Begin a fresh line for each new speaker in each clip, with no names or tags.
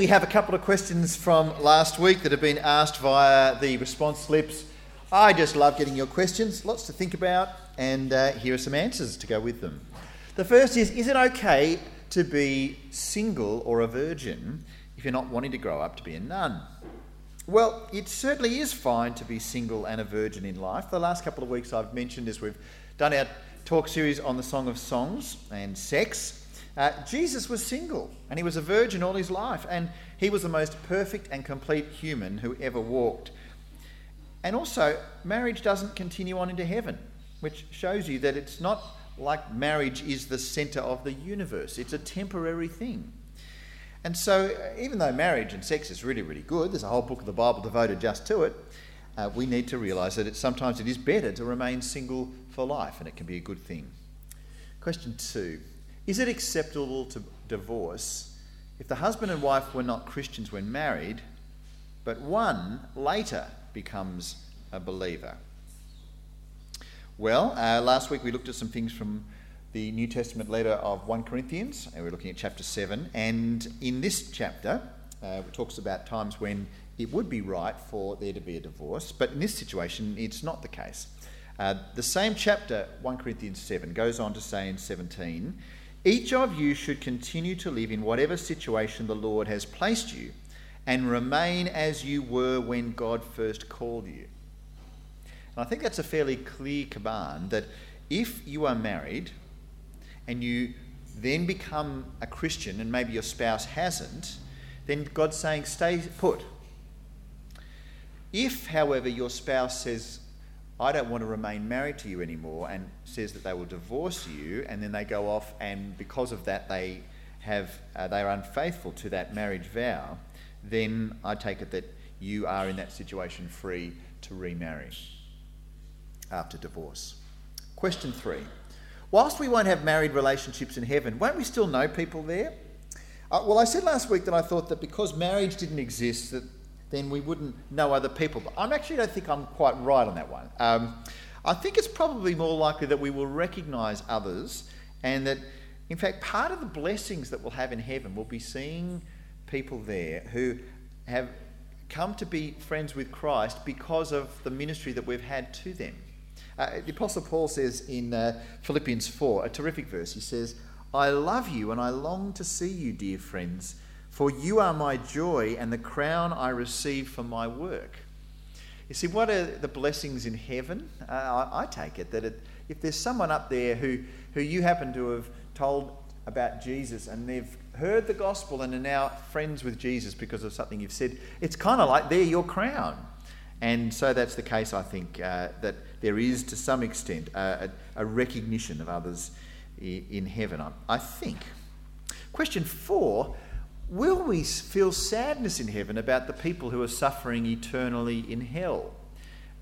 we have a couple of questions from last week that have been asked via the response slips. I just love getting your questions, lots to think about, and uh, here are some answers to go with them. The first is Is it okay to be single or a virgin if you're not wanting to grow up to be a nun? Well, it certainly is fine to be single and a virgin in life. The last couple of weeks I've mentioned as we've done our talk series on the Song of Songs and sex. Uh, Jesus was single and he was a virgin all his life, and he was the most perfect and complete human who ever walked. And also, marriage doesn't continue on into heaven, which shows you that it's not like marriage is the centre of the universe, it's a temporary thing. And so, even though marriage and sex is really, really good, there's a whole book of the Bible devoted just to it, uh, we need to realise that sometimes it is better to remain single for life, and it can be a good thing. Question two Is it acceptable to divorce if the husband and wife were not Christians when married, but one later becomes a believer? Well, uh, last week we looked at some things from the New Testament letter of 1 Corinthians, and we're looking at chapter 7. And in this chapter, uh, it talks about times when it would be right for there to be a divorce, but in this situation, it's not the case. Uh, the same chapter, 1 Corinthians 7, goes on to say in 17, each of you should continue to live in whatever situation the Lord has placed you and remain as you were when God first called you. And I think that's a fairly clear command that if you are married and you then become a Christian and maybe your spouse hasn't, then God's saying, stay put. If, however, your spouse says, I don't want to remain married to you anymore, and says that they will divorce you, and then they go off, and because of that, they have uh, they are unfaithful to that marriage vow, then I take it that you are in that situation free to remarry after divorce. Question three. Whilst we won't have married relationships in heaven, won't we still know people there? Uh, well, I said last week that I thought that because marriage didn't exist, that then we wouldn't know other people. But I actually don't think I'm quite right on that one. Um, I think it's probably more likely that we will recognise others, and that, in fact, part of the blessings that we'll have in heaven will be seeing people there who have come to be friends with Christ because of the ministry that we've had to them. Uh, the Apostle Paul says in uh, Philippians 4, a terrific verse, he says, I love you and I long to see you, dear friends, for you are my joy and the crown I receive for my work. You see, what are the blessings in heaven? Uh, I, I, take it that it, if there's someone up there who, who you happen to have told about Jesus and they've heard the gospel and are now friends with Jesus because of something you've said, it's kind of like they're your crown. And so that's the case, I think, uh, that there is to some extent a, a, a recognition of others in heaven, I think. Question four Will we feel sadness in heaven about the people who are suffering eternally in hell?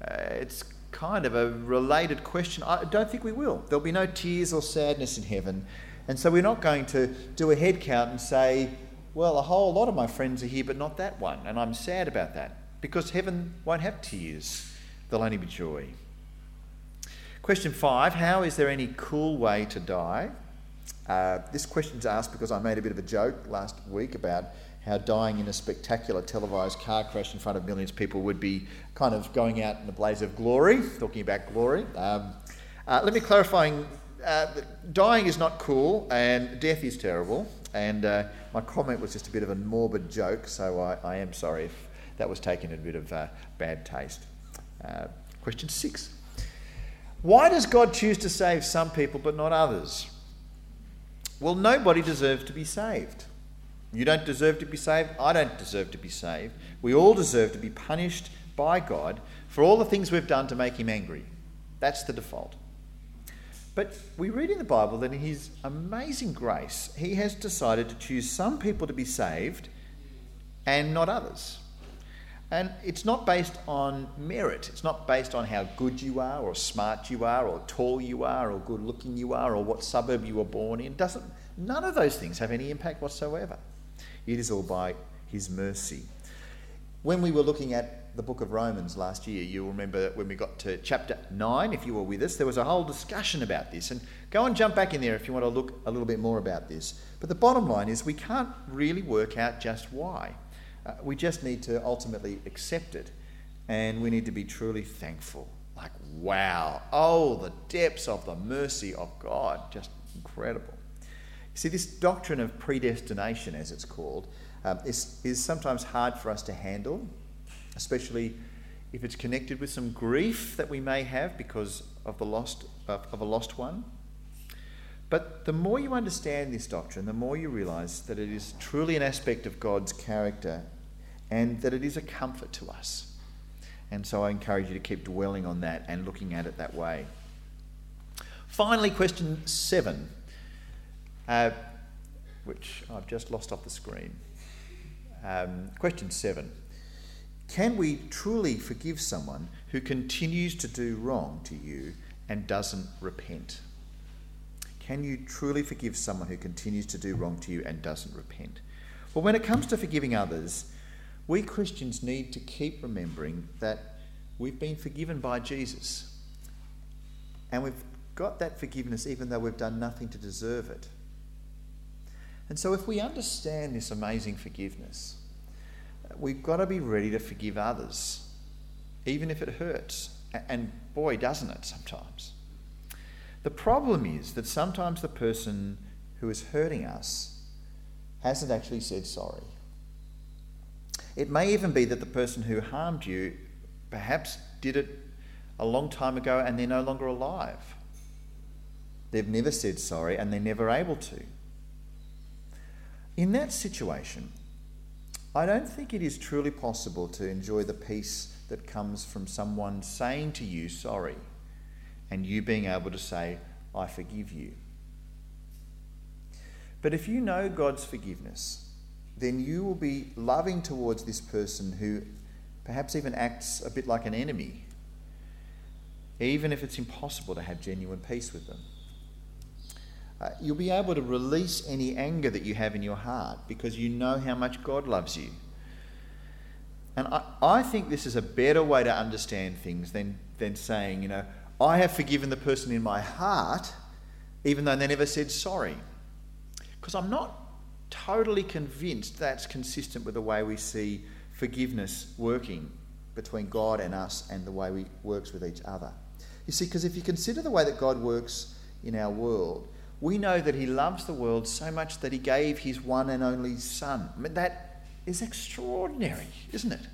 Uh, it's kind of a related question. I don't think we will. There'll be no tears or sadness in heaven. And so we're not going to do a head count and say, well, a whole lot of my friends are here, but not that one. And I'm sad about that because heaven won't have tears, there'll only be joy. Question five How is there any cool way to die? Uh, this question's asked because I made a bit of a joke last week about how dying in a spectacular televised car crash in front of millions of people would be kind of going out in a blaze of glory, talking about glory. Um, uh, let me clarify uh, dying is not cool and death is terrible. And uh, my comment was just a bit of a morbid joke, so I, I am sorry if that was taken in a bit of uh, bad taste. Uh, question six Why does God choose to save some people but not others? Well, nobody deserves to be saved. You don't deserve to be saved. I don't deserve to be saved. We all deserve to be punished by God for all the things we've done to make Him angry. That's the default. But we read in the Bible that in His amazing grace, He has decided to choose some people to be saved and not others. And it's not based on merit. It's not based on how good you are, or smart you are, or tall you are, or good looking you are, or what suburb you were born in. Doesn't, none of those things have any impact whatsoever. It is all by His mercy. when we were looking at the book of Romans last year, you'll remember when we got to chapter 9, if you were with us, there was a whole discussion about this. And go and jump back in there if you want to look a little bit more about this. But the bottom line is we can't really work out just why. Uh, we just need to ultimately accept it. And we need to be truly thankful. Like, wow, oh, the depths of the mercy of God. Just incredible. See, this doctrine of predestination, as it's called, um, is, is sometimes hard for us to handle, especially if it's connected with some grief that we may have because of, the lost, of a lost one. But the more you understand this doctrine, the more you realize that it is truly an aspect of God's character and that it is a comfort to us. And so I encourage you to keep dwelling on that and looking at it that way. Finally, question seven, uh, which I've just lost off the screen. Um, question seven Can we truly forgive someone who continues to do wrong to you and doesn't repent? Can you truly forgive someone who continues to do wrong to you and doesn't repent? Well, when it comes to forgiving others, we Christians need to keep remembering that we've been forgiven by Jesus. And we've got that forgiveness even though we've done nothing to deserve it. And so, if we understand this amazing forgiveness, we've got to be ready to forgive others, even if it hurts. And boy, doesn't it sometimes. The problem is that sometimes the person who is hurting us hasn't actually said sorry. It may even be that the person who harmed you perhaps did it a long time ago and they're no longer alive. They've never said sorry and they're never able to. In that situation, I don't think it is truly possible to enjoy the peace that comes from someone saying to you sorry and you being able to say, I forgive you. But if you know God's forgiveness, then you will be loving towards this person who perhaps even acts a bit like an enemy, even if it's impossible to have genuine peace with them. Uh, you'll be able to release any anger that you have in your heart because you know how much God loves you. And I, I think this is a better way to understand things than, than saying, you know, I have forgiven the person in my heart, even though they never said sorry. Because I'm not totally convinced that's consistent with the way we see forgiveness working between God and us and the way we works with each other. You see, because if you consider the way that God works in our world, we know that He loves the world so much that He gave His one and only Son. I mean, that is extraordinary, isn't it?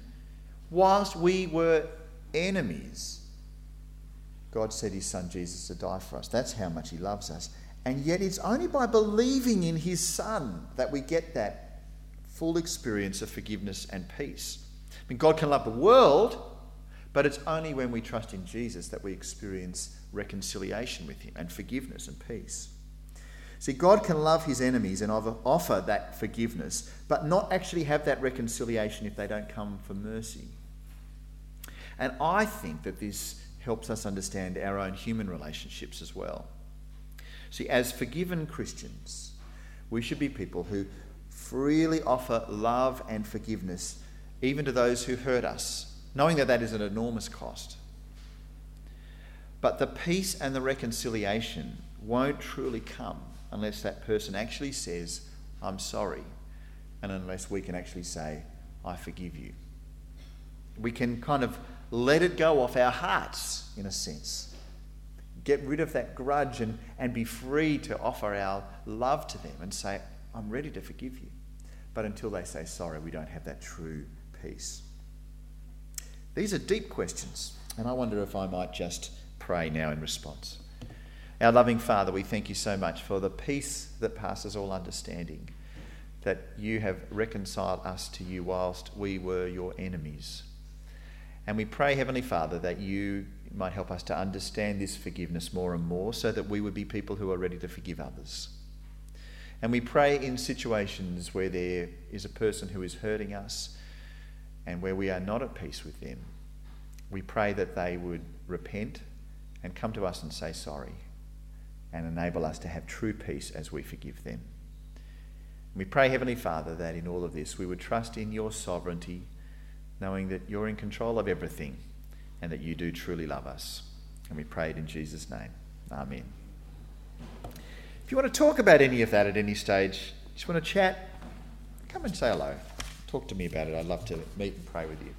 Whilst we were enemies, God sent His Son Jesus to die for us. That's how much He loves us. And yet, it's only by believing in His Son that we get that full experience of forgiveness and peace. I mean, God can love the world, but it's only when we trust in Jesus that we experience reconciliation with Him and forgiveness and peace. See, God can love his enemies and offer that forgiveness, but not actually have that reconciliation if they don't come for mercy. And I think that this helps us understand our own human relationships as well. See, as forgiven Christians, we should be people who freely offer love and forgiveness even to those who hurt us, knowing that that is an enormous cost. But the peace and the reconciliation won't truly come unless that person actually says, I'm sorry, and unless we can actually say, I forgive you. We can kind of let it go off our hearts, in a sense. Get rid of that grudge and, and be free to offer our love to them and say, I'm ready to forgive you. But until they say sorry, we don't have that true peace. These are deep questions, and I wonder if I might just pray now in response. Our loving Father, we thank you so much for the peace that passes all understanding, that you have reconciled us to you whilst we were your enemies. And we pray, Heavenly Father, that you might help us to understand this forgiveness more and more so that we would be people who are ready to forgive others. And we pray in situations where there is a person who is hurting us and where we are not at peace with them, we pray that they would repent and come to us and say sorry and enable us to have true peace as we forgive them. We pray, Heavenly Father, that in all of this we would trust in your sovereignty, knowing that you're in control of everything and that you do truly love us. And we prayed in Jesus' name. Amen. If you want to talk about any of that at any stage, just want to chat, come and say hello. Talk to me about it. I'd love to meet and pray with you.